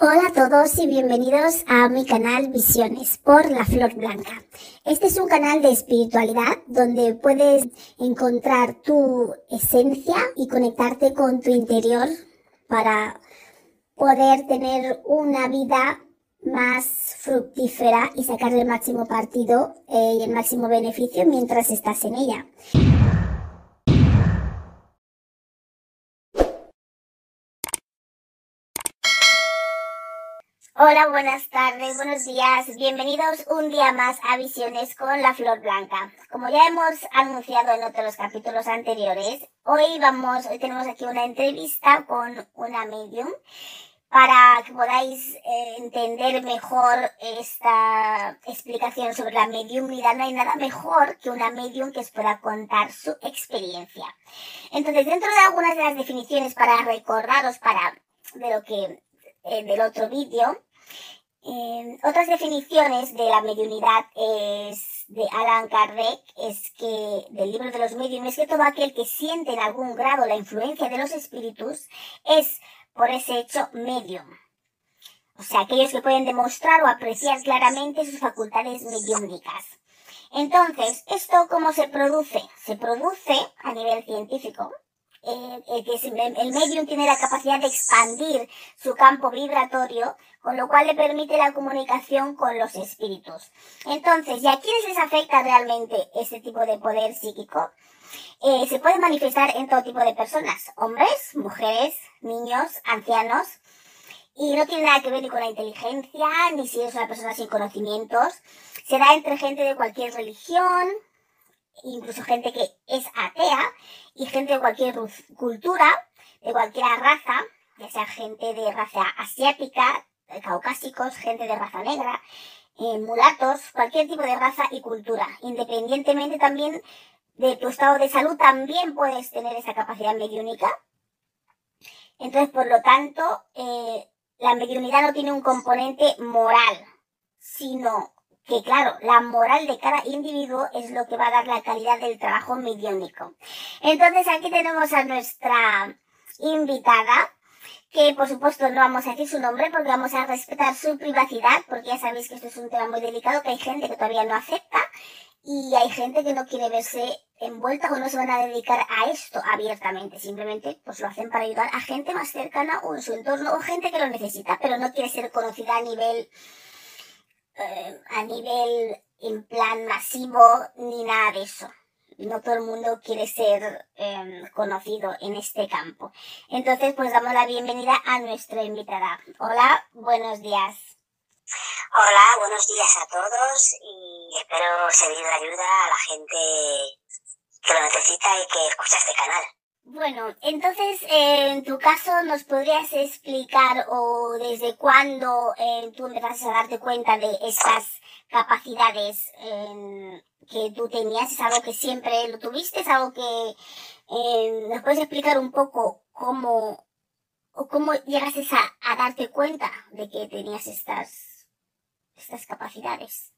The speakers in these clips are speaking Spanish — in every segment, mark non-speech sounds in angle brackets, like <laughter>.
Hola a todos y bienvenidos a mi canal Visiones por la Flor Blanca. Este es un canal de espiritualidad donde puedes encontrar tu esencia y conectarte con tu interior para poder tener una vida más fructífera y sacar el máximo partido eh, y el máximo beneficio mientras estás en ella. Hola, buenas tardes, buenos días, bienvenidos un día más a Visiones con la Flor Blanca. Como ya hemos anunciado en otros capítulos anteriores, hoy vamos, hoy tenemos aquí una entrevista con una medium para que podáis eh, entender mejor esta explicación sobre la mediumnidad, no hay nada mejor que una medium que os pueda contar su experiencia. Entonces, dentro de algunas de las definiciones para recordaros para de lo que eh, del otro vídeo, eh, otras definiciones de la mediunidad es de Alan Kardec, es que del libro de los mediums, es que todo aquel que siente en algún grado la influencia de los espíritus es por ese hecho medium. O sea, aquellos que pueden demostrar o apreciar claramente sus facultades mediúmnicas. Entonces, ¿esto cómo se produce? Se produce a nivel científico. Eh, el, el medium tiene la capacidad de expandir su campo vibratorio, con lo cual le permite la comunicación con los espíritus. Entonces, ¿y a quiénes les afecta realmente este tipo de poder psíquico? Eh, se puede manifestar en todo tipo de personas, hombres, mujeres, niños, ancianos, y no tiene nada que ver ni con la inteligencia, ni si es una persona sin conocimientos. Se da entre gente de cualquier religión, incluso gente que es atea, y gente de cualquier cultura, de cualquier raza, ya sea gente de raza asiática, caucásicos, gente de raza negra, eh, mulatos, cualquier tipo de raza y cultura, independientemente también de tu estado de salud también puedes tener esa capacidad mediúnica. Entonces, por lo tanto, eh, la mediunidad no tiene un componente moral, sino que, claro, la moral de cada individuo es lo que va a dar la calidad del trabajo mediúnico. Entonces, aquí tenemos a nuestra invitada, que por supuesto no vamos a decir su nombre porque vamos a respetar su privacidad, porque ya sabéis que esto es un tema muy delicado, que hay gente que todavía no acepta y hay gente que no quiere verse envuelta o no se van a dedicar a esto abiertamente. Simplemente pues lo hacen para ayudar a gente más cercana o en su entorno o gente que lo necesita, pero no quiere ser conocida a nivel, eh, a nivel en plan masivo ni nada de eso. No todo el mundo quiere ser em, conocido en este campo. Entonces, pues damos la bienvenida a nuestra invitada. Hola, buenos días. Hola, buenos días a todos y espero servir de ayuda a la gente que lo necesita y que escucha este canal. Bueno, entonces, en tu caso, ¿nos podrías explicar o desde cuándo eh, tú empezaste a darte cuenta de estas capacidades que tú tenías? ¿Es algo que siempre lo tuviste? ¿Es algo que eh, nos puedes explicar un poco cómo, o cómo llegaste a, a darte cuenta de que tenías estas estas capacidades?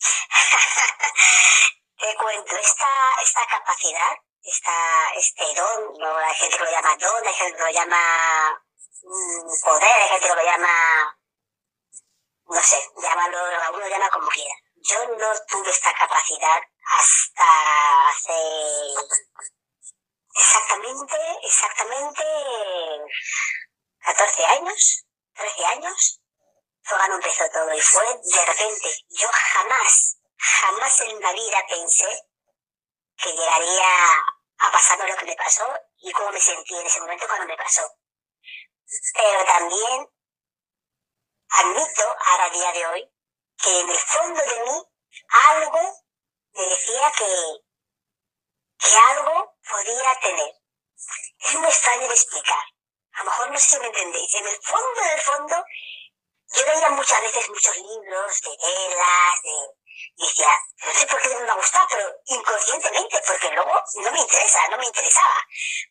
<laughs> Te cuento, esta, esta capacidad, esta, este don, ¿no? hay gente que lo llama don, hay gente que lo llama mm, poder, hay gente que lo llama, no sé, llámalo, uno lo llama como quiera. Yo no tuve esta capacidad hasta hace exactamente, exactamente 14 años, 13 años, fue cuando empezó todo y fue de repente. Yo jamás, jamás en la vida pensé que llegaría a pasarme lo que me pasó y cómo me sentí en ese momento cuando me pasó. Pero también admito, ahora a día de hoy, que en el fondo de mí algo me decía que, que algo podía tener. Es muy extraño de explicar. A lo mejor no sé si me entendéis. En el fondo del fondo yo leía muchas veces muchos libros de velas, de... Y decía, no sé por qué no me ha gustado, pero inconscientemente, porque luego no me interesa, no me interesaba.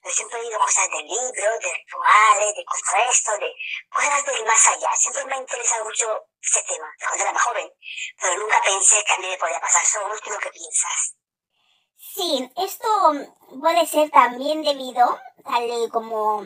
Pero siempre he leído cosas de libros, de rituales, de esto, de cosas del más allá. Siempre me ha interesado mucho ese tema, cuando era más joven. Pero nunca pensé que a mí me podía pasar eso. Lo último que piensas. Sí, esto puede ser también debido, tal como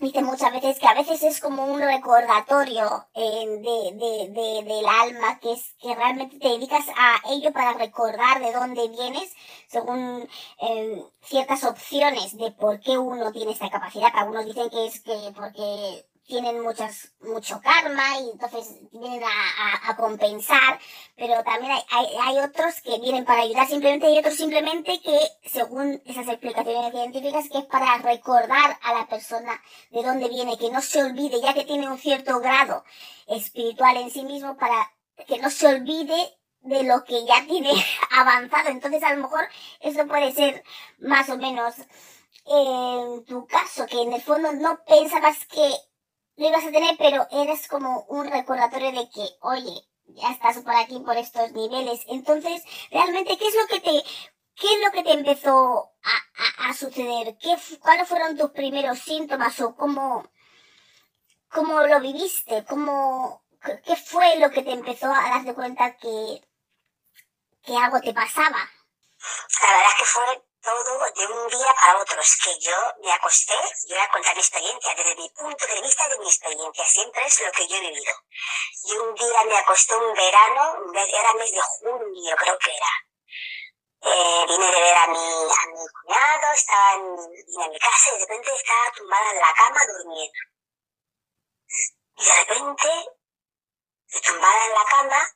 dice muchas veces que a veces es como un recordatorio eh, de, de, de, del alma, que es que realmente te dedicas a ello para recordar de dónde vienes, según eh, ciertas opciones de por qué uno tiene esta capacidad. Algunos dicen que es que porque tienen muchas, mucho karma y entonces vienen a, compensar, pero también hay, hay, hay, otros que vienen para ayudar simplemente y otros simplemente que, según esas explicaciones científicas, que es para recordar a la persona de dónde viene, que no se olvide, ya que tiene un cierto grado espiritual en sí mismo, para que no se olvide de lo que ya tiene <laughs> avanzado. Entonces, a lo mejor eso puede ser más o menos en tu caso, que en el fondo no pensabas que lo ibas a tener, pero eres como un recordatorio de que, oye, ya estás por aquí, por estos niveles. Entonces, realmente, ¿qué es lo que te, qué es lo que te empezó a, a, a suceder? ¿Qué, ¿Cuáles fueron tus primeros síntomas o cómo, cómo lo viviste? ¿Cómo, qué fue lo que te empezó a darte cuenta que, que algo te pasaba? La verdad es que fue todo de un día para otro. Es que yo me acosté, yo voy a contar mi experiencia, desde mi punto de vista de mi experiencia, siempre es lo que yo he vivido. Y un día me acosté un verano, era mes de junio creo que era. Eh, vine de ver a mi, a mi cuñado, estaba en, mi casa y de repente estaba tumbada en la cama durmiendo. Y de repente, tumbada en la cama,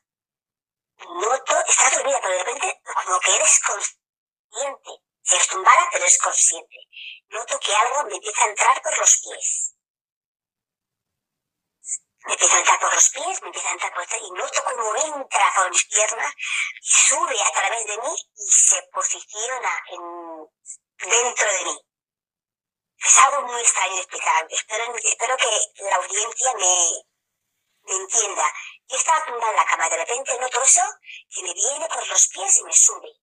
noto, estaba dormida, pero de repente como que eres consciente es tumbada, pero es consciente. Noto que algo me empieza a entrar por los pies. Me empieza a entrar por los pies, me empieza a entrar por y noto como entra por mis piernas y sube a través de mí y se posiciona en, dentro de mí. Es algo muy extraño de explicar. Espero, espero que la audiencia me, me entienda. Yo estaba tumbada en la cama, de repente noto eso que me viene por los pies y me sube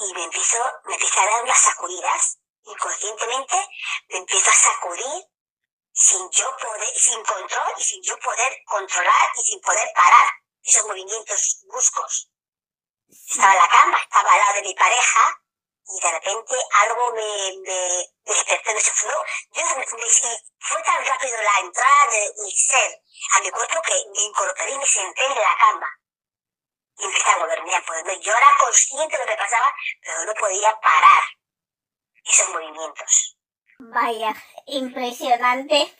y me empiezo, me empiezo a dar unas sacudidas, inconscientemente me empiezo a sacudir sin yo poder, sin control y sin yo poder controlar y sin poder parar esos movimientos bruscos. Estaba en la cama, estaba al lado de mi pareja y de repente algo me, me, me despertó, se fue, yo me, fue tan rápido la entrada del ser a mi cuerpo que me incorporé y me senté en la cama y empecé a moverme, a poderme. Yo era consciente de lo que pasaba, pero no podía parar esos movimientos. Vaya, impresionante.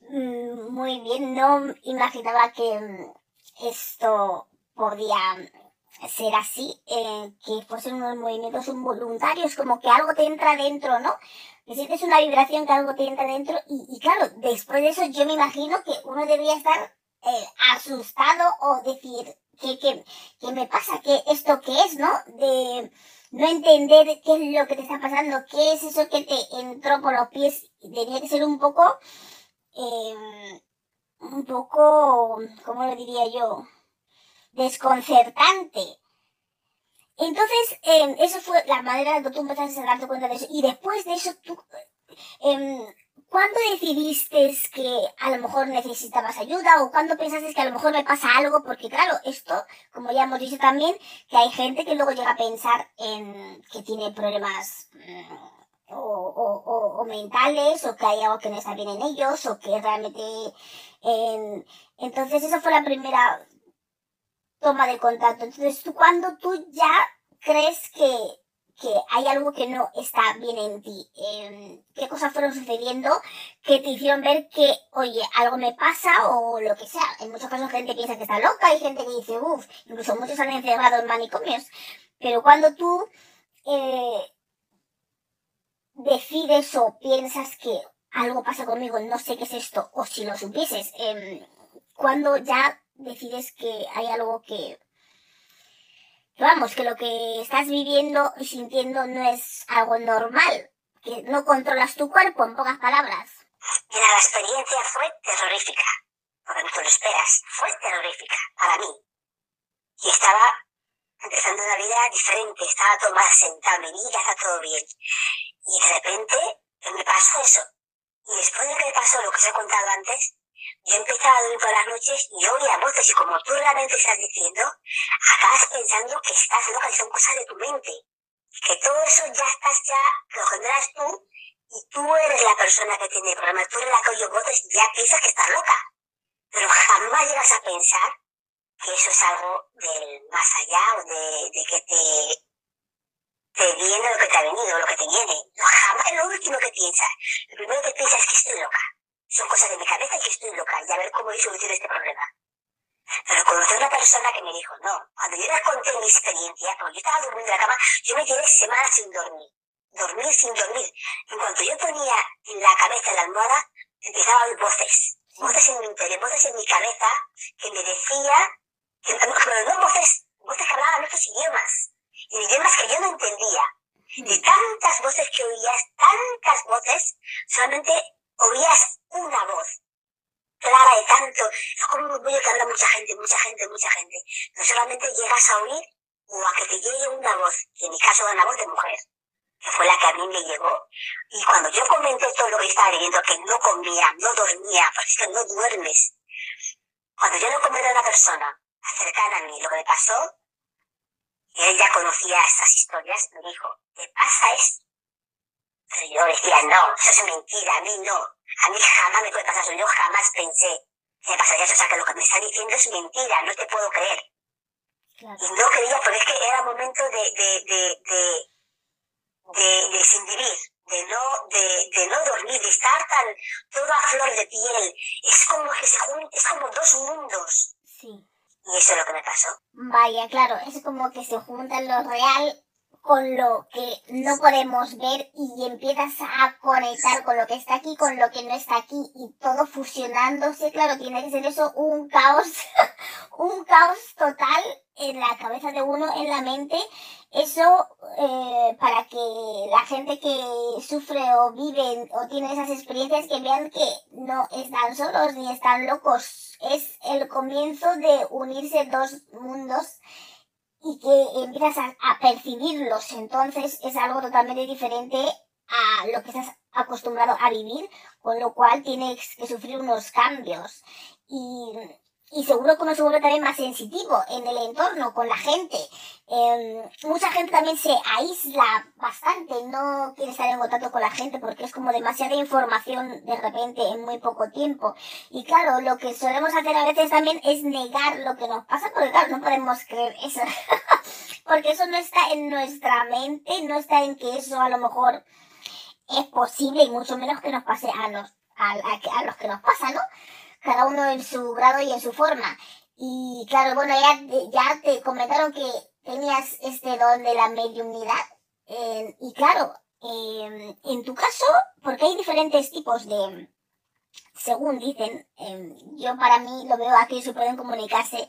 Mm, muy bien, no imaginaba que mm, esto podía ser así, eh, que fuesen unos movimientos involuntarios, como que algo te entra dentro, ¿no? Que sientes una vibración que algo te entra dentro y, y claro, después de eso yo me imagino que uno debería estar eh, asustado o decir, ¿qué, qué, qué me pasa? ¿Qué esto qué es, no? De no entender qué es lo que te está pasando, qué es eso que te entró por los pies. Tenía que ser un poco, eh, un poco, ¿cómo lo diría yo? Desconcertante. Entonces, eh, eso fue la manera en que tú empezaste a darte cuenta de eso. Y después de eso, tú, eh, ¿Cuándo decidiste que a lo mejor necesitabas ayuda o cuándo pensaste que a lo mejor me pasa algo? Porque claro, esto, como ya hemos dicho también, que hay gente que luego llega a pensar en que tiene problemas mm, o, o, o, mentales o que hay algo que no está bien en ellos o que realmente... entonces esa fue la primera toma de contacto. Entonces, ¿tú cuándo tú ya crees que que hay algo que no está bien en ti. Eh, ¿Qué cosas fueron sucediendo que te hicieron ver que, oye, algo me pasa o lo que sea? En muchos casos gente piensa que está loca, hay gente que dice, uff, incluso muchos han encerrado en manicomios. Pero cuando tú eh, decides o piensas que algo pasa conmigo, no sé qué es esto, o si lo supieses, eh, cuando ya decides que hay algo que vamos, que lo que estás viviendo y sintiendo no es algo normal, que no controlas tu cuerpo, en pocas palabras. Mira, la experiencia fue terrorífica, porque no te lo esperas, fue terrorífica para mí. Y estaba empezando una vida diferente, estaba todo más sentado, mi vida está todo bien. Y de repente me pasó eso. Y después de que me pasó lo que os he contado antes, yo empezaba a dormir por las noches y oía voces y como tú realmente estás diciendo, acabas pensando que estás loca y son cosas de tu mente. Que todo eso ya estás ya, lo generas tú y tú eres la persona que tiene problemas, tú eres la que oye voces, ya piensas que estás loca. Pero jamás llegas a pensar que eso es algo del más allá o de, que te, te viene lo que te ha venido, lo que te viene. Jamás es lo último que piensas. Lo primero que piensas es que estoy loca. Son cosas de mi cabeza y que estoy loca y a ver cómo yo soluciono este problema. Pero conocí a una persona que me dijo, no, cuando yo les conté mi experiencia, porque yo estaba durmiendo en la cama, yo me quedé semanas sin dormir. Dormir sin dormir. En cuanto yo ponía la cabeza en la almohada, empezaba a oír voces. Voces en mi interior, voces en mi cabeza, que me decía, que, pero no voces, voces que hablaban otros idiomas. Y idiomas que yo no entendía. De tantas voces que oías, tantas voces, solamente oías una voz clara de tanto, es como un murmullo que habla mucha gente, mucha gente, mucha gente. No solamente llegas a oír o a que te llegue una voz, que en mi caso era una voz de mujer, que fue la que a mí me llegó. Y cuando yo comenté todo lo que estaba viviendo, que no comía, no dormía, porque es que no duermes. Cuando yo le comenté a una persona cercana a mí lo que me pasó, y él ya conocía estas historias, me dijo, ¿te pasa esto? Pero yo decía, no, eso es mentira, a mí no. A mí jamás me puede pasar eso. Yo jamás pensé que me pasaría eso. O sea, que lo que me está diciendo es mentira, no te puedo creer. Y no creía, pero es que era momento de, de, de, de, de, de sin vivir, de no, de, de no dormir, de estar tan todo a flor de piel. Es como que se juntan, es como dos mundos. Sí. Y eso es lo que me pasó. Vaya, claro, es como que se juntan lo real con lo que no podemos ver y empiezas a conectar con lo que está aquí, con lo que no está aquí y todo fusionándose, claro, tiene que ser eso un caos, <laughs> un caos total en la cabeza de uno, en la mente. Eso eh, para que la gente que sufre o vive o tiene esas experiencias que vean que no están solos ni están locos. Es el comienzo de unirse dos mundos y que empiezas a, percibirlos. Entonces es algo totalmente diferente a lo que estás acostumbrado a vivir, con lo cual tienes que sufrir unos cambios. Y, y seguro que uno se vuelve también más sensitivo en el entorno, con la gente. Em, mucha gente también se aísla bastante, no quiere estar en contacto con la gente porque es como demasiada información de repente en muy poco tiempo. Y claro, lo que solemos hacer a veces también es negar lo que nos pasa, porque claro, no podemos creer eso. <laughs> porque eso no está en nuestra mente, no está en que eso a lo mejor es posible y mucho menos que nos pase a, los, a, a los que nos pasa, ¿no? Cada uno en su grado y en su forma. Y claro, bueno, ya, ya te comentaron que tenías este don de la mediunidad. Eh, y claro, eh, en tu caso, porque hay diferentes tipos de, según dicen, eh, yo para mí lo veo aquí, se pueden comunicarse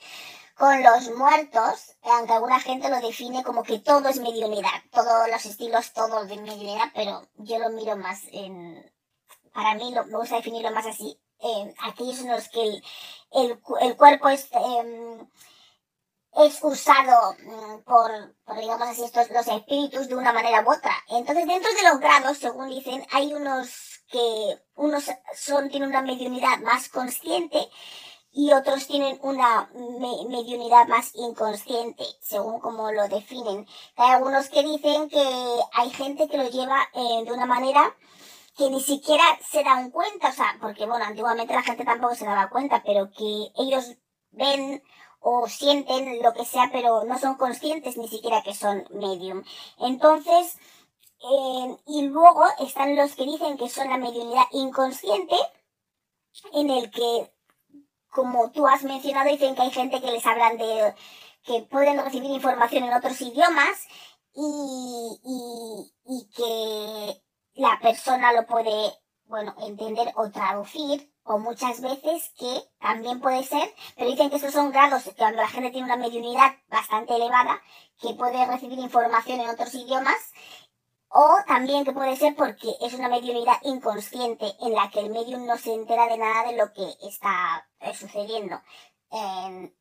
con los muertos, aunque alguna gente lo define como que todo es mediunidad, todos los estilos, todo de mediunidad, pero yo lo miro más en, para mí lo, me gusta definirlo más así, eh, aquellos los que el, el, cuerpo es, eh, es usado mm, por, por, digamos así, estos, los espíritus de una manera u otra. Entonces, dentro de los grados, según dicen, hay unos que, unos son, tienen una mediunidad más consciente y otros tienen una me mediunidad más inconsciente, según como lo definen. Hay algunos que dicen que hay gente que lo lleva eh, de una manera que ni siquiera se dan cuenta, o sea, porque bueno, antiguamente la gente tampoco se daba cuenta, pero que ellos ven o sienten lo que sea, pero no son conscientes ni siquiera que son medium. Entonces, eh, y luego están los que dicen que son la mediunidad inconsciente, en el que, como tú has mencionado, dicen que hay gente que les hablan de que pueden recibir información en otros idiomas y, y, y que la persona lo puede, bueno, entender o traducir o muchas veces que también puede ser, pero dicen que esos son grados que cuando la gente tiene una mediunidad bastante elevada, que puede recibir información en otros idiomas, o también que puede ser porque es una mediunidad inconsciente en la que el medium no se entera de nada de lo que está eh, sucediendo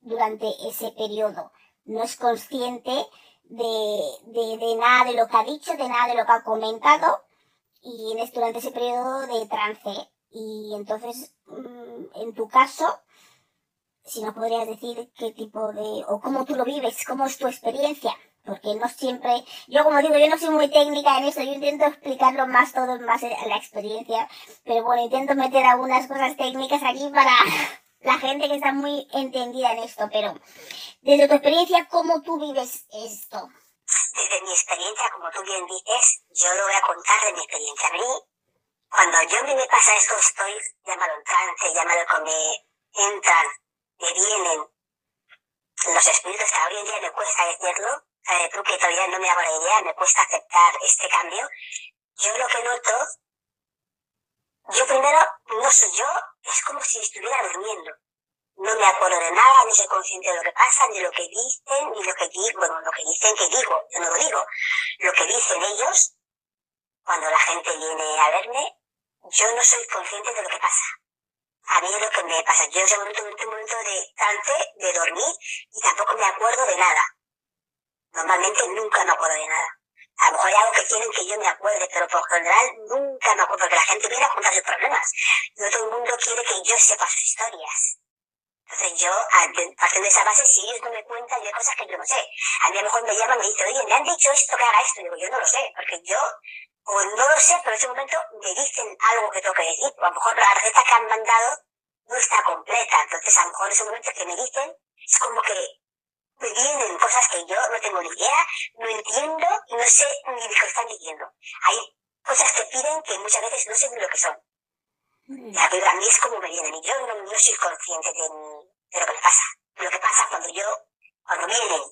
durante ese periodo. No es consciente de, de nada de lo que ha dicho, de nada de lo que ha comentado, y es durante ese periodo de trance. Y entonces Mm, en tu caso, si nos podrías decir qué tipo de, o cómo tú lo vives, cómo es tu experiencia, porque no siempre, yo como digo, yo no soy muy técnica en eso, yo intento explicarlo más todo en base a la experiencia, pero bueno, intento meter algunas cosas técnicas aquí para <laughs> la gente que está muy entendida en esto, pero desde tu experiencia, ¿cómo tú vives esto? Desde mi experiencia, como tú bien dices, yo lo voy a contar de mi experiencia. A mí, cuando yo a mí me pasa esto, estoy llamado en trance, llamado como me entran, me vienen los espíritus que hoy en día me cuesta decirlo, eh, tú que todavía no me hago la idea, me cuesta aceptar este cambio. Yo lo que noto, yo primero no soy yo, es como si estuviera durmiendo. No me acuerdo de nada, no soy consciente de lo que pasa, ni lo que dicen, ni lo que digo, bueno, lo que dicen que digo, yo no lo digo. Lo que dicen ellos, cuando la gente viene a verme, yo no soy consciente de lo que pasa. A mí es lo que me pasa. Yo en momento, un momento de trance, de dormir, y tampoco me acuerdo de nada. Normalmente nunca me acuerdo de nada. A lo mejor hay algo que quieren que yo me acuerde, pero por general nunca me acuerdo, porque la gente viene a contar sus problemas. No todo el mundo quiere que yo sepa sus historias. Entonces yo, partiendo de esa base, si ellos no me cuentan de cosas que yo no sé. A mí a lo mejor me llaman y me dicen, oye, me han dicho esto que haga esto. Y digo, yo no lo sé, porque yo, o no lo sé, pero en ese momento me dicen algo que tengo que decir. O a lo mejor la receta que han mandado no está completa. Entonces a lo mejor en ese momento que me dicen, es como que me vienen cosas que yo no tengo ni idea, no entiendo y no sé ni de qué están diciendo. Hay cosas que piden que muchas veces no sé ni lo que son. La a mí es como me vienen y yo no, no soy consciente de, de, lo que me pasa. Lo que pasa cuando yo, cuando vienen.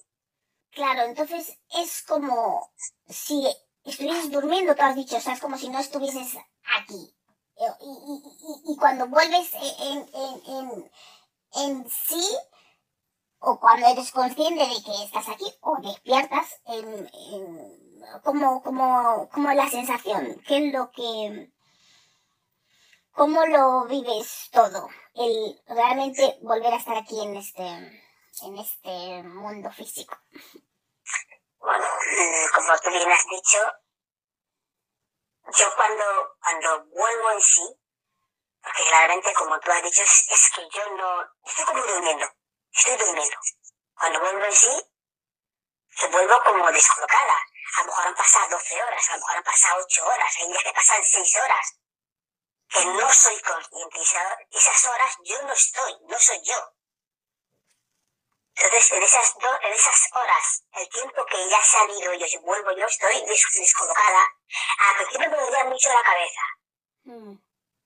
Claro, entonces es como si estuvieses durmiendo, tú has dicho, o sea, es como si no estuvieses aquí. Y, y, y, y cuando vuelves en, en, en, en sí, o cuando eres consciente de que estás aquí, o despiertas, como, como, como la sensación, ¿qué es lo que ¿Cómo lo vives todo? El realmente volver a estar aquí en este, en este mundo físico. Bueno, mm, como tú bien has dicho, yo cuando, cuando vuelvo en sí, porque claramente como tú has dicho, es, que yo no, estoy como durmiendo, estoy durmiendo. Cuando vuelvo en sí, yo vuelvo como descolocada. A lo mejor han pasado 12 horas, a lo mejor han pasado 8 horas, hay días que pasan 6 horas que no soy consciente. Esas horas yo no estoy, no soy yo. Entonces, en esas, en esas horas, el tiempo que ya ha salido y yo vuelvo, yo estoy descolocada, al principio me dolía mucho la cabeza. Mm.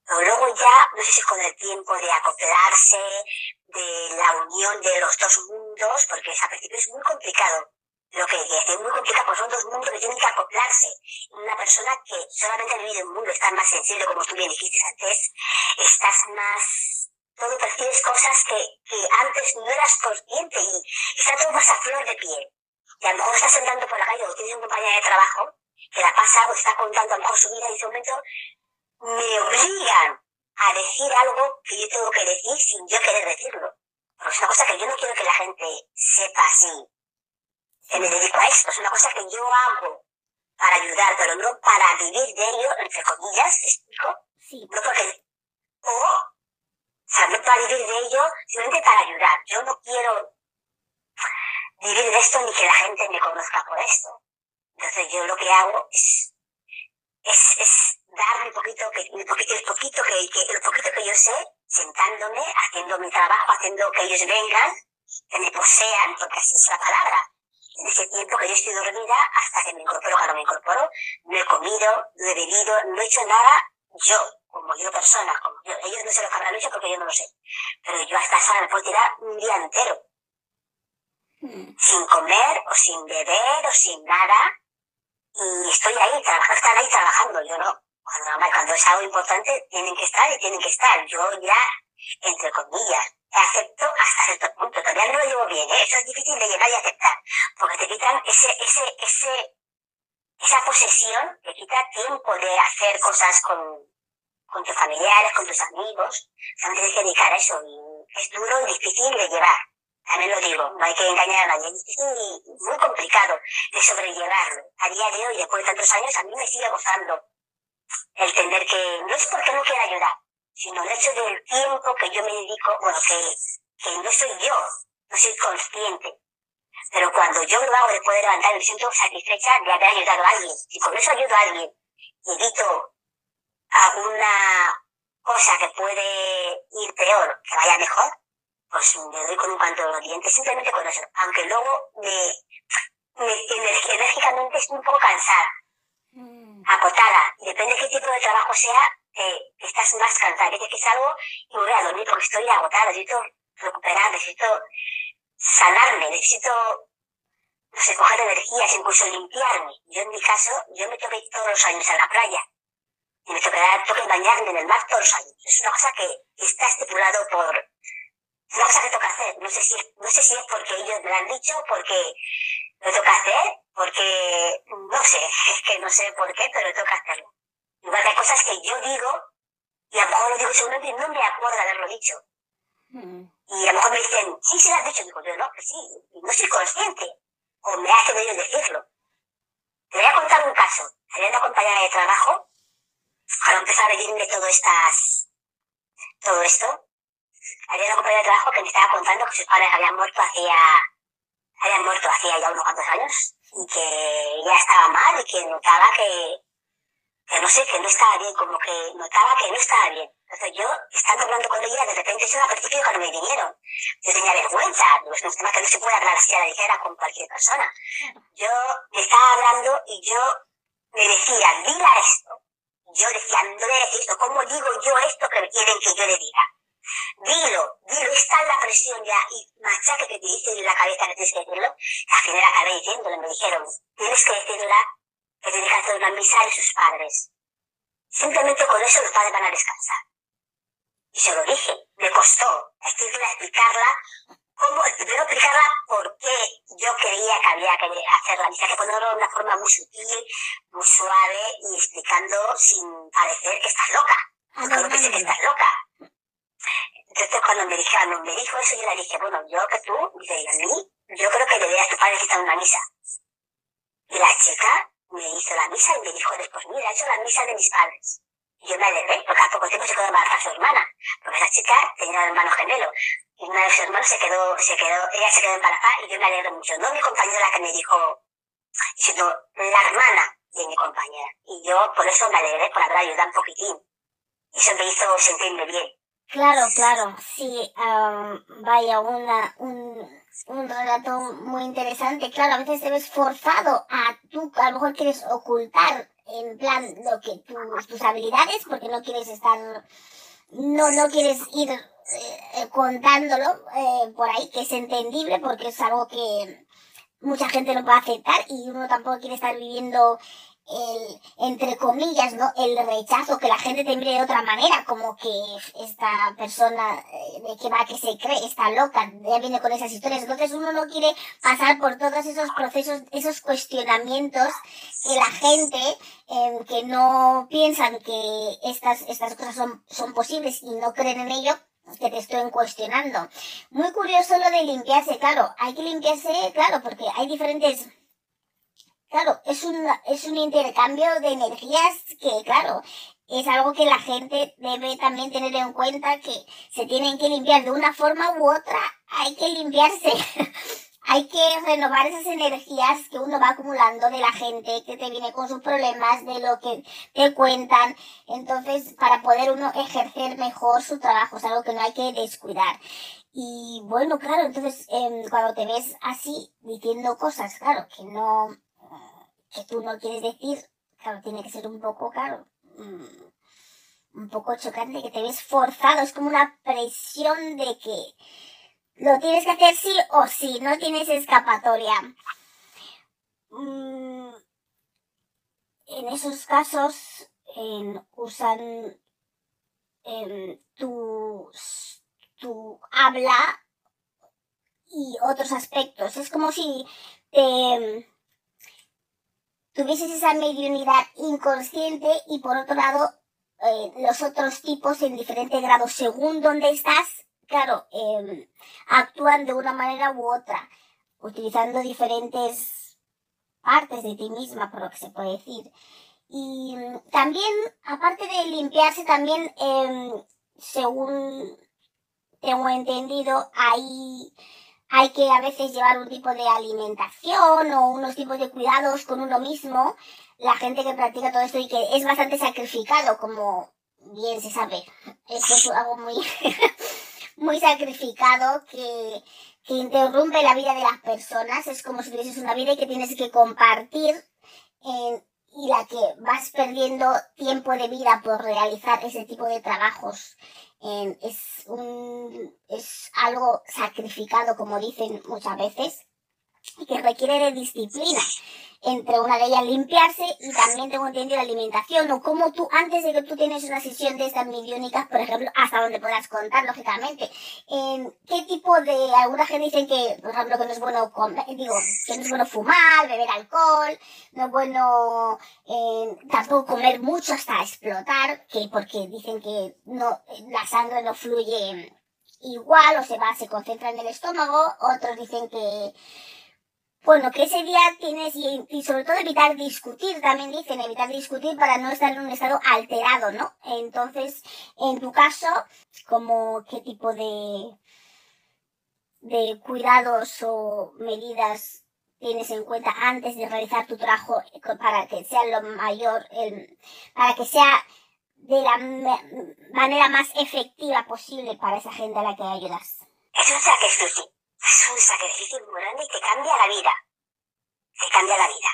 Pero luego ya, no sé si con el tiempo de acoplarse, de la unión de los dos mundos, porque al principio es muy complicado lo que, es muy complicado, porque son dos mundos que tienen que acoplarse. Una persona que solamente ha vivido un mundo, está más sensible, como tú bien dijiste antes, estás más, todo percibes cosas que, que antes no eras consciente y está todo más a flor de piel. Y a lo mejor estás andando por la calle o tienes un compañero de trabajo que la pasa o está contando a lo mejor su vida y en ese momento me obligan a decir algo que yo tengo que decir sin yo querer decirlo. Porque es una cosa que yo no quiero que la gente sepa así me dedico a esto, es una cosa que yo hago para ayudar, pero no para vivir de ello, entre comillas, ¿te explico? Sí. No porque, o, o sea, no para vivir de ello, simplemente para ayudar. Yo no quiero vivir de esto ni que la gente me conozca por esto. Entonces yo lo que hago es, es, es dar poquito, que, el poquito, el poquito que, que, el poquito que yo sé, sentándome, haciendo mi trabajo, haciendo que ellos vengan, que me posean, porque así es la palabra, en ese tiempo que yo estoy dormida hasta que me incorporo, cuando me incorporo, no he comido, no he bebido, no he hecho nada yo, como yo persona, como yo. Ellos no sé lo habrán hecho porque yo no lo sé. Pero yo hasta esa hora me puedo tirar un día entero. Hmm. Sin comer, o sin beber, o sin nada. Y estoy ahí, trabajando, están ahí trabajando, yo no. Cuando, cuando es algo importante, tienen que estar y tienen que estar. Yo ya, entre comillas, acepto hasta cierto punto. Todavía no lo llevo bien, ¿eh? Eso es difícil de llegar y aceptar. Porque te quitan ese, ese, ese, esa posesión, te quita tiempo de hacer cosas con, con tus familiares, con tus amigos. Solamente tienes que dedicar a eso. Y es duro y difícil de llevar. También lo digo, no hay que engañar a nadie. Es difícil y muy complicado de sobrellevarlo. A día de hoy, después de tantos años, a mí me sigue gozando el tener que, no es porque no quiera ayudar, sino el hecho del tiempo que yo me dedico, bueno, que, que no soy yo, no soy consciente. Pero cuando yo lo hago después de levantar, me siento satisfecha de haber ayudado a alguien. Y con eso ayudo a alguien y evito alguna cosa que puede ir peor, que vaya mejor, pues me doy con un canto de los dientes, simplemente con eso. Aunque luego me, me enérgicamente estoy un poco cansada, mm. acotada. Depende de qué tipo de trabajo sea, eh, estás más cansada. A veces que salgo y voy a dormir porque estoy agotada, necesito recuperar, necesito sanarme, necesito, no sé, coger energías, incluso limpiarme. Yo en mi caso, yo me toqué todos los años en la playa. Y me toca, toca bañarme en el mar todos los años. Es una cosa que está estipulado por, es una cosa que toca hacer. No sé si, no sé si es porque ellos me lo han dicho, porque lo toca hacer, porque, no sé, <laughs> es que no sé por qué, pero toca hacerlo. Igual que hay cosas que yo digo, y a lo mejor lo digo seguramente y no me acuerdo de haberlo dicho. Mm. Y a lo mejor me dicen, sí, se lo has dicho. Digo, yo no, que sí, no soy consciente. O me hace medio decirlo. Te voy a contar un caso. Había una compañera de trabajo, cuando empezó a pedirme todo estas, todo esto, había una compañera de trabajo que me estaba contando que sus padres habían muerto hacía, habían muerto hacía ya unos cuantos años, y que ya estaba mal y que notaba que, que no sé, que no estaba bien, como que notaba que no estaba bien. Entonces yo, estando hablando con ella, de repente eso al principio cuando me vinieron. Yo tenía vergüenza, es un tema que no se puede hablar así a la ligera con cualquier persona. Yo me estaba hablando y yo me decía, diga esto. Yo decía, no le decir esto, ¿cómo digo yo esto que quieren que yo le diga? Dilo, dilo, está en la presión ya y machaque que te dice en la cabeza que tienes que decirlo. Al final acabé diciéndolo, me dijeron, tienes que decirla que tiene que hacer una misa de sus padres. Simplemente con eso los padres van a descansar. Y se lo dije, me costó decirle, explicarla, cómo, primero explicarla por qué yo creía que había que hacer la misa, que ponerlo de una forma muy sutil, muy suave y explicando sin parecer que estás loca. Porque no pensé que estás loca. Entonces cuando me dijeron, me dijo eso, yo le dije, bueno, yo que tú, dice, a mí, yo creo que deberías tu padre en una misa. Y la chica me hizo la misa y me dijo después, mira, he hecho la misa de mis padres. Y yo me alegré, porque a poco tiempo se quedó embarazada su hermana, porque esa chica tenía un hermano gemelo. Y una de sus hermanos se quedó, se quedó, ella se quedó embarazada y yo me alegro mucho. No mi compañera la que me dijo, sino la hermana de mi compañera. Y yo por eso me alegré por haber ayudado un poquitín. Eso me hizo sentirme bien. Claro, claro, sí, vaya, una, un, un relato muy interesante. Claro, a veces te ves forzado a tú, a lo mejor quieres ocultar en plan lo que tus, tus habilidades, porque no quieres estar, no, no quieres ir eh, contándolo eh, por ahí, que es entendible, porque es algo que mucha gente no puede aceptar y uno tampoco quiere estar viviendo el, entre comillas, ¿no? El rechazo, que la gente te de otra manera, como que esta persona eh, de que va, que se cree, está loca, ya viene con esas historias. Entonces uno no quiere pasar por todos esos procesos, esos cuestionamientos que la gente em, que no piensan que estas, estas cosas son, son posibles y no creen en ello, que te estoy cuestionando. Muy curioso lo de limpiarse, claro, hay que limpiarse, claro, porque hay diferentes Claro, es un, es un intercambio de energías que, claro, es algo que la gente debe también tener en cuenta que se tienen que limpiar de una forma u otra. Hay que limpiarse. <laughs> hay que renovar esas energías que uno va acumulando de la gente que te viene con sus problemas, de lo que te cuentan. Entonces, para poder uno ejercer mejor su trabajo, es algo que no hay que descuidar. Y bueno, claro, entonces em, cuando te ves así diciendo cosas, claro, que no, que tú no quieres decir, claro, tiene que ser un poco, claro, mm, un poco chocante, que te ves forzado, es como una presión de que lo tienes que hacer sí o sí, no tienes escapatoria. Mm, en esos casos usan tu, tu habla y otros aspectos. Es como si te tuvieses esa mediunidad inconsciente y por otro lado eh, los otros tipos en diferentes grados según donde estás, claro, em, actúan de una manera u otra, utilizando diferentes partes de ti misma, por lo que se puede decir. Y mm, también, aparte de limpiarse, también, em, según tengo entendido, hay hay que a veces llevar un tipo de alimentación o unos tipos de cuidados con uno mismo, la gente que practica todo esto y que es bastante sacrificado, como bien se sabe. Esto es algo muy, <laughs> muy sacrificado que, interrumpe la vida de las personas. Es como si tuvieses una vida y que tienes que compartir en, y la que vas perdiendo tiempo de vida por realizar ese tipo de trabajos. Es, un, es algo sacrificado, como dicen muchas veces, y que requiere de disciplina entre una de ellas limpiarse y también tengo entendido la alimentación o como tú antes de que tú tienes una sesión de estas miliónicas, por ejemplo, hasta donde puedas contar, lógicamente, en qué tipo de, alguna gente dicen que, por ejemplo, que no es bueno comer, digo, que no es bueno fumar, beber alcohol, no es bueno eh, tampoco comer mucho hasta explotar, que porque dicen que no, la sangre no fluye igual o se va, se concentra en el estómago, otros dicen que bueno, que ese día tienes, y, sobre todo evitar discutir, también dicen, evitar discutir para no estar en un estado alterado, ¿no? Entonces, en tu caso, como qué tipo de, de cuidados o medidas tienes en cuenta antes de realizar tu trabajo para que sea lo mayor, para que sea de la manera más efectiva posible para esa gente a la que ayudas. Es un sacrificio es un sacrificio muy grande y te cambia la vida. Te cambia la vida.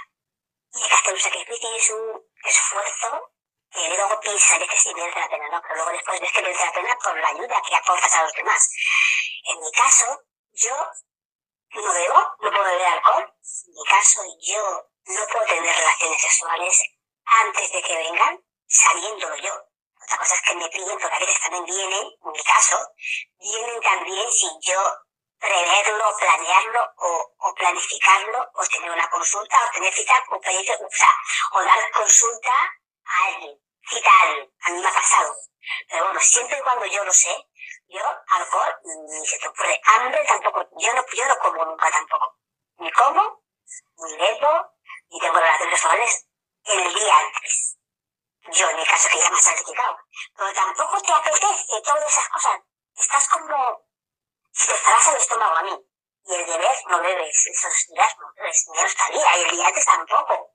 Y hay que hacer un sacrificio y es un esfuerzo que luego piensas que sí merece la pena, ¿no? Pero luego después ves que merece la pena por la ayuda que aportas a los demás. En mi caso, yo no bebo, no puedo beber alcohol. En mi caso, yo no puedo tener relaciones sexuales antes de que vengan, sabiéndolo yo. Otra cosa es que me piden, porque a veces también vienen, en mi caso, vienen también si yo preverlo, planearlo o, o, planificarlo o tener una consulta o tener cita o pedir, o, sea, o dar consulta a alguien, cita a alguien. A mí me ha pasado. Pero bueno, siempre y cuando yo lo sé, yo alcohol ni se te ocurre. Hambre tampoco, yo no, yo no como nunca tampoco. Ni como, ni bebo, ni tengo relaciones sexuales el día antes. Yo en mi caso que ya me has certificado. Pero tampoco te apetece todas esas cosas. Estás como si te estarás el estómago a mí y el beber no bebes esos días, no bebes, menos todavía, y el día antes tampoco.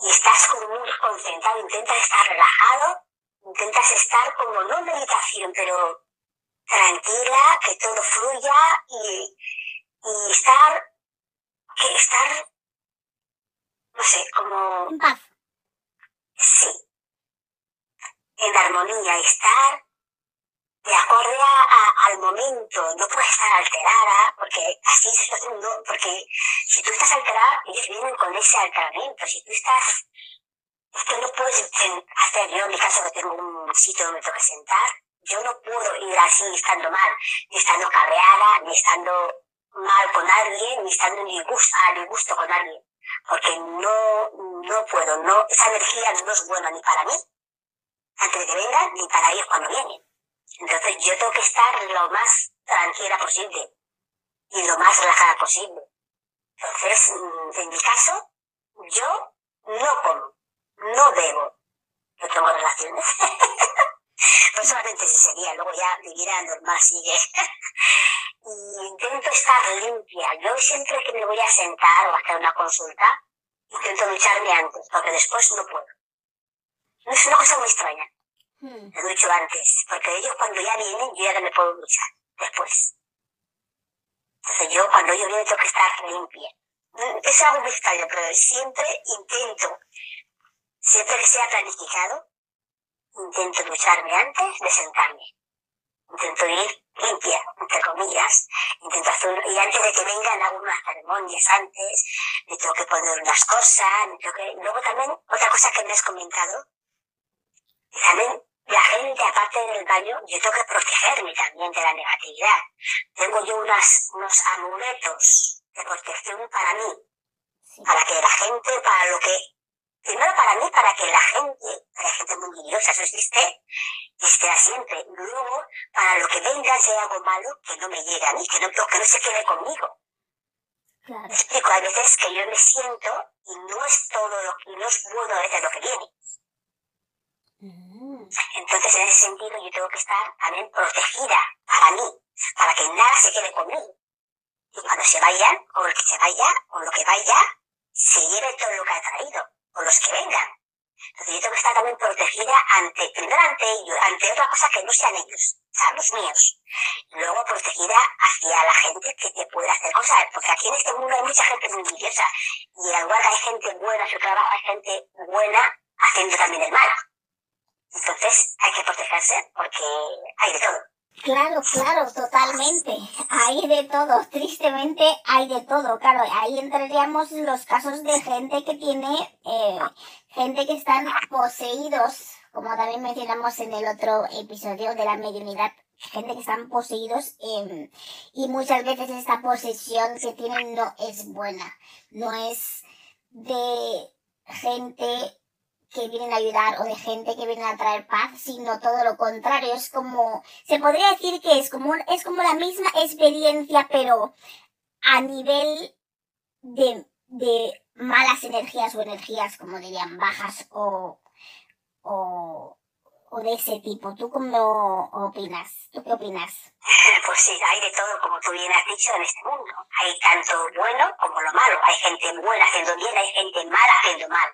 Y estás como muy concentrado, intentas estar relajado, intentas estar como no en meditación, pero tranquila, que todo fluya y, y estar, que estar, no sé, como... En paz. Sí. En armonía, estar de acorde al momento, no puedes estar alterada, porque así se está haciendo, porque si tú estás alterada, ellos vienen con ese alteramiento, si tú estás, es no puedes hacer, yo en mi caso que tengo un sitio donde tengo que sentar, yo no puedo ir así estando mal, ni estando cabreada, ni estando mal con alguien, ni estando en disgusto, a disgusto con alguien, porque no, no puedo, no, esa energía no es buena ni para mí, antes de que vengan, ni para ellos cuando vienen. Entonces yo tengo que estar lo más tranquila posible y lo más relajada posible. Entonces, mm, en mi caso, yo no como, no bebo, no tengo relaciones. <laughs> pues solamente ese sería, luego ya mi vida normal sigue. <laughs> y intento estar limpia. Yo siempre que me voy a sentar o a hacer una consulta, intento ducharme antes, porque después no puedo. Es una cosa muy extraña. Hmm. Dicho antes, porque ellos cuando ya vienen, yo ya no me puedo duchar después. Entonces yo cuando ellos vienen tengo que estar limpia. Mm, es algo muy extraño, pero siempre intento, siempre que sea planificado, intento ducharme antes de sentarme. Intento ir limpia, entre comillas. Intento hacer, y antes de que vengan hago unas ceremonias antes, me tengo que poner unas cosas, me tengo que... Luego también, otra cosa que me has comentado, también la gente, aparte del baño, yo tengo que protegerme también de la negatividad. Tengo yo unas, unos amuletos de protección para mí, para que la gente, para lo que, primero para mí, para que la gente, para la gente muy curiosa, eso existe, esté siempre. Luego, para lo que venga sea algo malo, que no me llegue a mí, que no, que no se quede conmigo. Claro. explico, hay veces que yo me siento y no es todo lo, no es bueno a veces lo que viene. Entonces, en ese sentido, yo tengo que estar también protegida para mí, para que nada se quede conmigo. Y cuando se vayan, o el que se vaya, o lo que vaya, se lleve todo lo que ha traído, o los que vengan. Entonces yo tengo que estar también protegida ante, primero ante ellos, ante otra cosa que no sean ellos, o sea, los míos. Luego protegida hacia la gente que te puede hacer cosas, porque aquí en este mundo hay mucha gente muy envidiosa, y al igual que hay gente buena en su trabajo, hay gente buena haciendo también el mal. Entonces hay que protegerse porque hay de todo. Claro, claro, totalmente. Hay de todo, tristemente hay de todo. Claro, ahí entraríamos los casos de gente que tiene, eh, gente que están poseídos, como también mencionamos en el otro episodio de la mediunidad, gente que están poseídos eh, y muchas veces esta posesión que tienen no es buena, no es de gente que vienen a ayudar o de gente que viene a traer paz, sino todo lo contrario. Es como, se podría decir que es como, es como la misma experiencia, pero a nivel de, de malas energías o energías, como dirían, bajas o, o, o de ese tipo. ¿Tú cómo opinas? ¿Tú qué opinas? <laughs> Pues sí, hay de todo, como tú bien has dicho, en este mundo. Hay tanto bueno como lo malo. Hay gente buena haciendo bien, hay gente mala haciendo mal.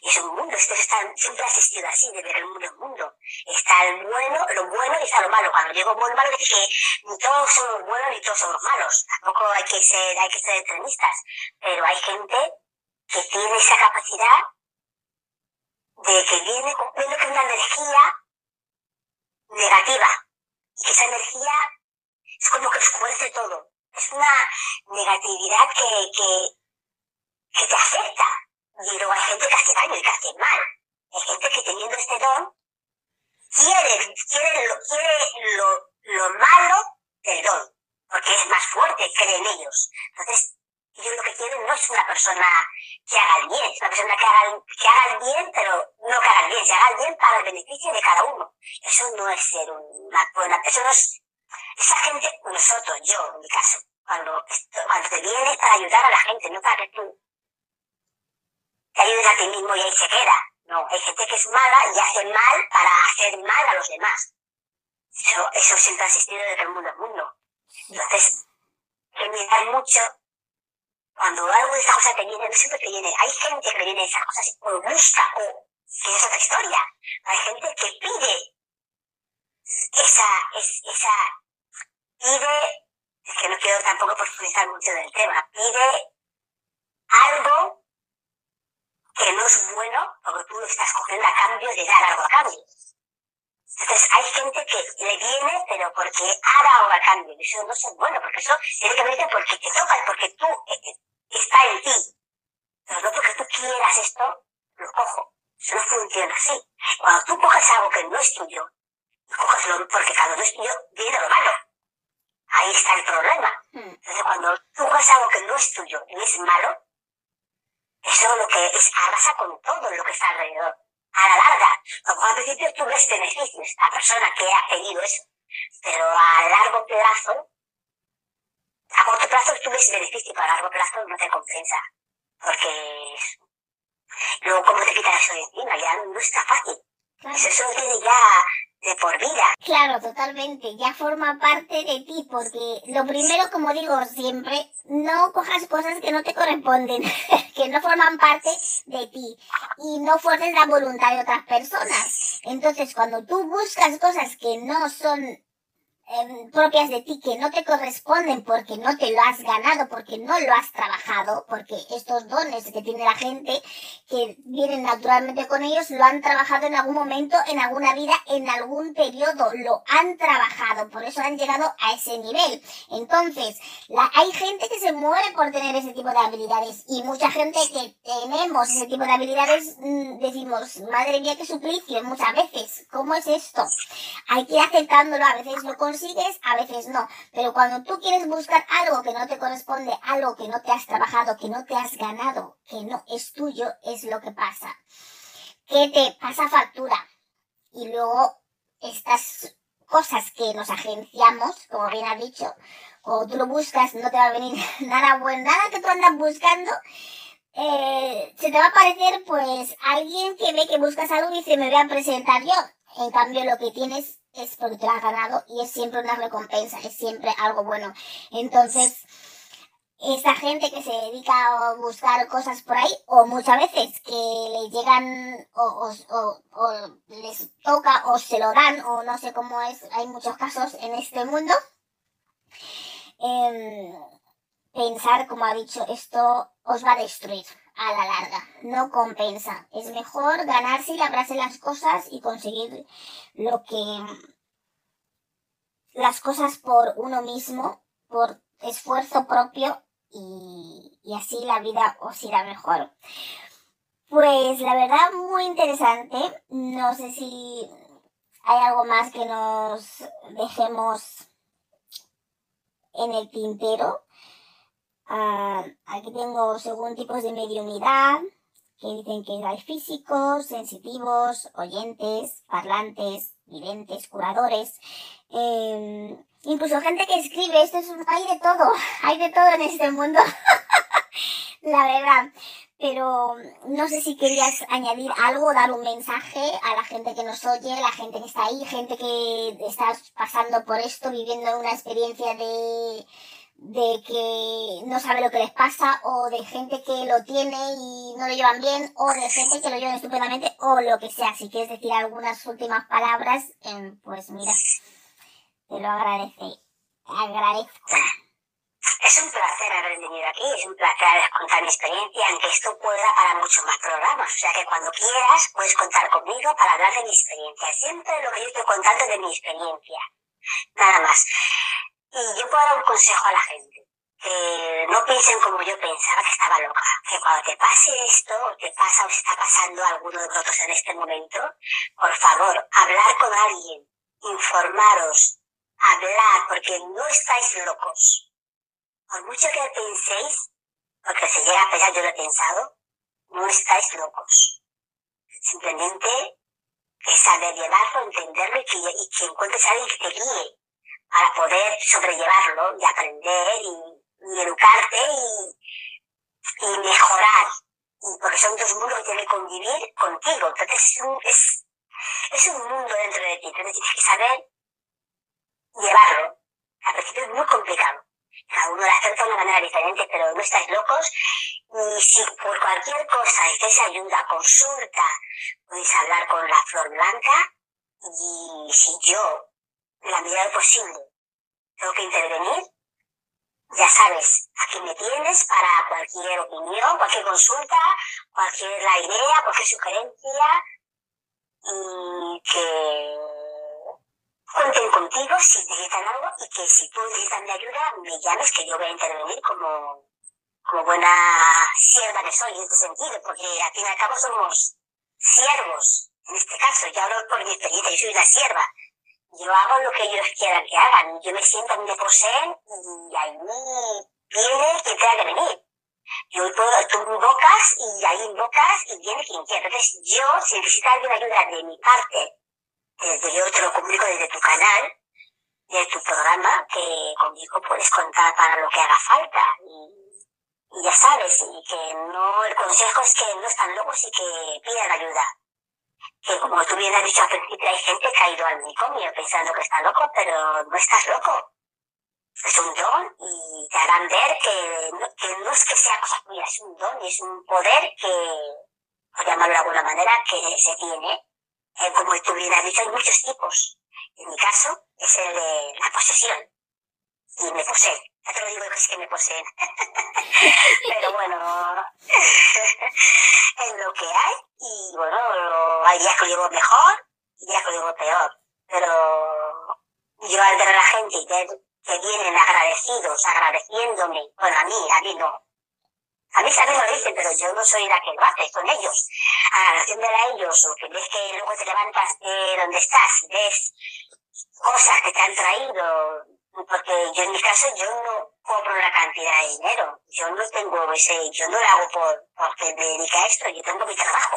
Y es un mundo, esto está, siempre ha existido así, de ver el mundo en mundo. Está el bueno, lo bueno y está lo malo. Cuando digo bueno malo, dice que ni todos somos buenos ni todos somos malos. Tampoco hay que ser, hay que ser extremistas. Pero hay gente que tiene esa capacidad de que viene, viene con una energía negativa. Y esa energía es como que oscurece todo. Es una negatividad que, que, que te afecta luego hay gente que hace daño y que hace mal. Hay gente que teniendo este don quiere, quiere, lo, quiere lo, lo malo del don, porque es más fuerte, cree en ellos. Entonces, ellos lo que quieren no es una persona que haga el bien, es una persona que haga, que haga el bien, pero no que haga el bien, se haga el bien para el beneficio de cada uno. Eso no es ser una buena, eso no es, esa gente, nosotros, yo, en mi caso, cuando, cuando te viene para ayudar a la gente, no para que tú te ayudes a ti mismo y ahí se queda. No, hay gente que es mala y hace mal para hacer mal a los demás. Eso, eso siempre ha existido desde el mundo al mundo. Entonces, hay que mirar mucho cuando algo de esas cosas te viene, no siempre te viene. Hay gente que viene de esas cosas o busca o, que es otra historia. Hay gente que pide esa, es, esa, pide, es que no quiero tampoco profundizar mucho del tema, pide algo que no es bueno porque tú lo estás cogiendo a cambio de dar algo a cambio. Entonces hay gente que le viene, pero porque ha dado a cambio. Y eso no es bueno, porque eso tiene que venir porque te toca, porque tú eh, eh, está en ti. Pero no porque tú quieras esto, lo cojo. Eso no funciona así. Cuando tú coges algo que no es tuyo, coges lo, porque cuando no es tuyo, viene lo malo. Ahí está el problema. Hmm. Entonces cuando tú coges algo que no es tuyo y es malo, eso lo que es arrasa con todo lo que está alrededor. A la larga, como al principio tú ves beneficios la persona que ha pedido eso, pero a largo plazo, a corto plazo tú ves beneficio, pero a largo plazo no te compensa. Porque luego como te quitas eso de encima, ya no está fácil. Eso viene ya de por vida. Claro, totalmente. Ya forma parte de ti, porque lo primero, como digo siempre, no cojas cosas que no te corresponden, <laughs> que no forman parte de ti, y no fuerces la voluntad de otras personas. Entonces, cuando tú buscas cosas que no son Em, propias de ti que no te corresponden porque no te lo has ganado, porque no lo has trabajado, porque estos dones que tiene la gente que vienen naturalmente con ellos lo han trabajado en algún momento, en alguna vida, en algún periodo, lo han trabajado, por eso han llegado a ese nivel. Entonces, la, hay gente que se muere por tener ese tipo de habilidades y mucha gente que tenemos ese tipo de habilidades mm, decimos, madre mía, qué suplicio muchas veces, ¿cómo es esto? Hay que ir aceptándolo, a veces lo consigues, a veces no. Pero cuando tú quieres buscar algo que no te corresponde, algo que no te has trabajado, que no te has ganado, que no es tuyo, es lo que pasa. Que te pasa factura. Y luego estas cosas que nos agenciamos, como bien has dicho, o tú lo buscas, no te va a venir <laughs> nada bueno, nada que tú andas buscando, eh, se te va a parecer pues alguien que ve que buscas algo y dice me voy a presentar yo. En cambio lo que tienes es porque te lo has ganado y es siempre una recompensa, es siempre algo bueno. Entonces, esta gente que se dedica a buscar cosas por ahí, o muchas veces que les llegan o, o, les toca o se lo dan, o no sé cómo es, hay muchos casos en este mundo. Eh, pensar, como ha dicho, esto os va a destruir a la larga, no compensa. Es mejor ganarse y labrarse las cosas y conseguir lo que las cosas por uno mismo, por esfuerzo propio y, y así la vida os irá mejor. Pues la verdad muy interesante. No sé si hay algo más que nos dejemos en el tintero. Uh, aquí tengo según tipos de mediunidad, que dicen que hay físicos, sensitivos, oyentes, parlantes, videntes, curadores. Eh, incluso gente que escribe, esto es hay de todo, <laughs> hay de todo en este mundo. <laughs> la verdad. Pero no sé si querías añadir algo, dar un mensaje a la gente que nos oye, la gente que está ahí, gente que está pasando por esto, viviendo una experiencia de, de que no sabe lo que les pasa, o de gente que lo tiene y no lo llevan bien, o de gente que lo llevan estupendamente, o lo que sea. Si quieres decir algunas últimas palabras, eh, pues mira, te lo agradece, agradezco. Es un placer haber venido aquí, es un placer contar mi experiencia, aunque esto pueda para muchos más programas. O sea que cuando quieras puedes contar conmigo para hablar de mi experiencia. Siempre lo que yo estoy contando es de mi experiencia. Nada más. Y yo puedo dar un consejo a la gente. Que no piensen como yo pensaba que estaba loca. Que cuando te pase esto, o te pasa o se está pasando alguno de vosotros en este momento, por favor, hablar con alguien, informaros, hablar, porque no estáis locos por mucho que penséis, porque se llega a pensar, yo lo he pensado, no estáis locos. Simplemente es saber llevarlo, entenderlo y que, y que encuentres a alguien que te guíe para poder sobrellevarlo y aprender y, educarte y, y, mejorar. Y porque son dos mundos que tienen que convivir contigo. Entonces es un, es, es un mundo dentro de ti. Entonces tienes que saber llevarlo. Al principio es muy complicado cada uno lo hace de una manera diferente, pero no estáis locos. Y si por cualquier cosa necesitáis ayuda, consulta, podéis hablar con la Flor Blanca. Y si yo, la medida posible, tengo que intervenir, ya sabes, aquí me tienes para cualquier opinión, cualquier consulta, cualquier idea, cualquier sugerencia. Y que cuenten contigo si necesitan algo y que si tú necesitas mi ayuda, me llames que yo voy a intervenir como, como buena sierva que soy en este sentido, porque al fin y al cabo somos siervos. En este caso, yo hablo por mi experiencia, yo soy una sierva. Yo hago lo que ellos quieran que hagan. Yo me siento, me poseen y ahí viene quien tenga que venir. Yo puedo, tú invocas y ahí invocas y viene quien quiera. Entonces yo, si necesita alguna ayuda de mi parte, desde yo te lo comunico desde tu canal, de tu programa, que conmigo puedes contar para lo que haga falta. Y, ya sabes, y que no, el consejo es que no están locos y que pidan ayuda. Que como tú bien has dicho al principio, hay gente que ha ido al manicomio pensando que está loco, pero no estás loco. Es un don y te harán ver que que no es que sea cosa tuya, es un don y es un poder que, por llamarlo de alguna manera, que se tiene eh, como tú bien has dicho, hay muchos tipos. En mi caso es el de la posesión. Y me poseen. Ya te lo digo es que me poseen. <laughs> Pero bueno, <laughs> es lo que hay. Y bueno, hay días que lo llevo mejor y días que lo llevo peor. Pero yo al ver a la gente y ver que vienen agradecidos, agradeciéndome, bueno, a mí, a mí no, a mí también lo dicen, pero yo no soy la que lo hace, son ellos. Agradeciéndole a ellos, o que ves que luego te levantas de donde estás y ves cosas que te han traído, porque yo en mi caso yo no cobro una cantidad de dinero, yo no tengo ese, yo no lo hago por, porque me dedica a esto, yo tengo mi trabajo.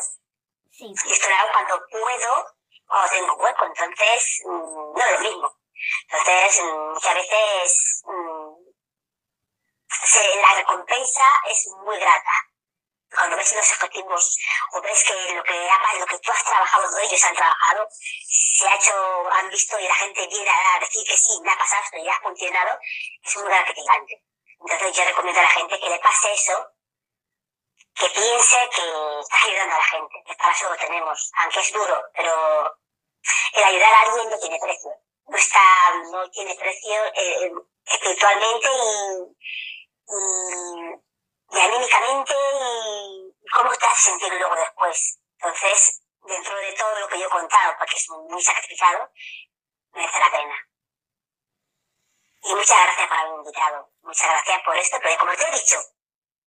Sí. Y esto lo hago cuando puedo o tengo hueco, entonces mm, no es lo mismo. Entonces, mm, muchas veces mm, la recompensa es muy grata. Cuando ves los objetivos o ves que lo que, lo que tú has trabajado, ellos han trabajado, se ha hecho, han visto y la gente viene a decir que sí, me ha pasado esto y ha funcionado, es muy gratificante. Entonces yo recomiendo a la gente que le pase eso, que piense que está ayudando a la gente, que para eso lo tenemos, aunque es duro, pero el ayudar a alguien no tiene precio. No, está, no tiene precio eh, espiritualmente y, y, anímicamente y cómo te hace sentir luego después. Entonces, dentro de todo lo que yo he contado, porque es muy sacrificado, merece la pena. Y muchas gracias por haberme invitado. Muchas gracias por esto, pero como te he dicho,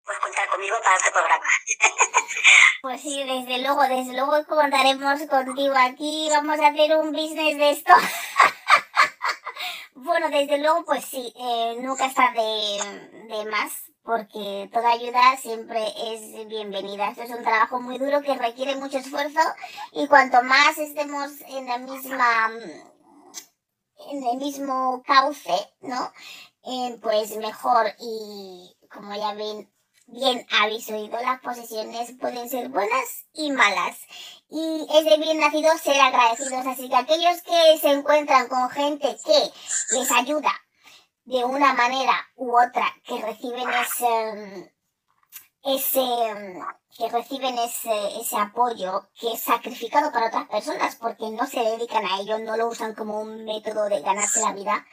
puedes contar conmigo para este programa. <laughs> <laughs> Pues sí, desde luego, desde luego contaremos contigo aquí. Vamos a hacer un business de esto. <laughs> bueno, desde luego, pues sí, eh, nunca está de, más porque toda ayuda siempre es bienvenida. Esto es un trabajo muy duro que requiere mucho esfuerzo y cuanto más estemos en la misma en el mismo cauce, ¿no? Eh, pues mejor y como ya ven, bien habéis oído, las posesiones pueden ser buenas y malas. Y es de bien nacido ser agradecidos. Así que aquellos que se encuentran con gente que les ayuda de una manera u otra, que reciben ese, ese que reciben ese, ese apoyo que es sacrificado para otras personas porque no se dedican a ello, no lo usan como un método de ganarse la vida,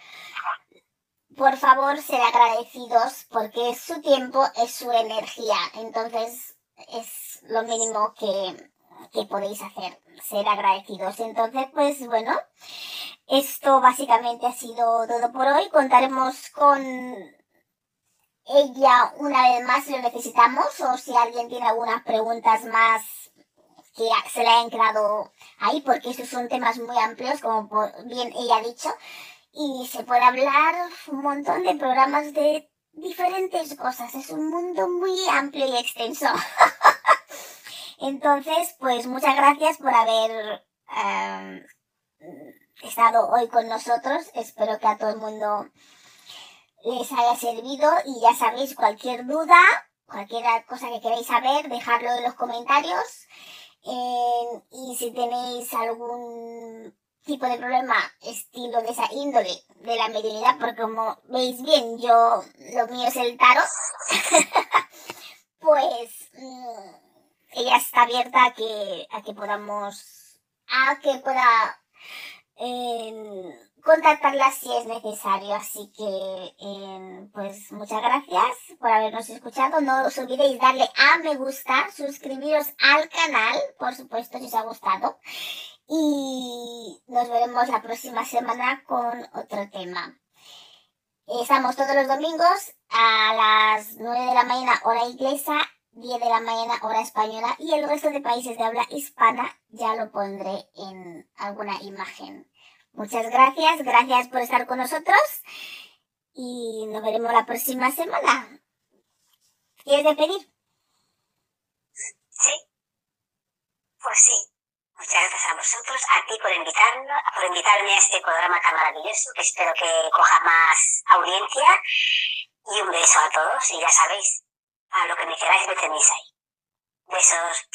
por favor, ser agradecidos porque su tiempo, es su energía. Entonces, es lo mínimo que, que podéis hacer, ser agradecidos. Entonces, pues bueno, esto básicamente ha sido todo por hoy. Contaremos con ella una vez más si lo necesitamos o si alguien tiene algunas preguntas más que se le hayan quedado ahí, porque estos son temas muy amplios, como bien ella ha dicho y se puede hablar un montón de programas de diferentes cosas. Es un mundo muy amplio y extenso. <laughs> Entonces, pues muchas gracias por haber em, estado hoy con nosotros. Espero que a todo el mundo les haya servido y ya sabéis cualquier duda, cualquier cosa que queráis saber, dejadlo en los comentarios. Em, y si tenéis algún tipo de problema estilo de esa índole de la mediunidad, porque como veis bien, yo lo mío es el tarot, <laughs> pues mm, ella está abierta a que, a que podamos, a que pueda eh, contactarla si es necesario. Así que, em, pues muchas gracias por habernos escuchado. No os olvidéis darle a me gusta, suscribiros al canal, por supuesto, si os ha gustado y nos veremos la próxima semana con otro tema. Estamos todos los domingos a las 9 de la mañana hora inglesa, 10 de la mañana hora española y el resto de países de habla hispana ya lo pondré en alguna imagen. Muchas gracias, gracias por estar con nosotros y nos veremos la próxima semana. ¿Quieres despedir? Sí, pues sí. Muchas gracias a vosotros, a ti por invitarme, por invitarme a este programa tan maravilloso, que espero que coja más audiencia. Y un beso a todos, y ya sabéis, a lo que me queráis me tenéis ahí. Besos.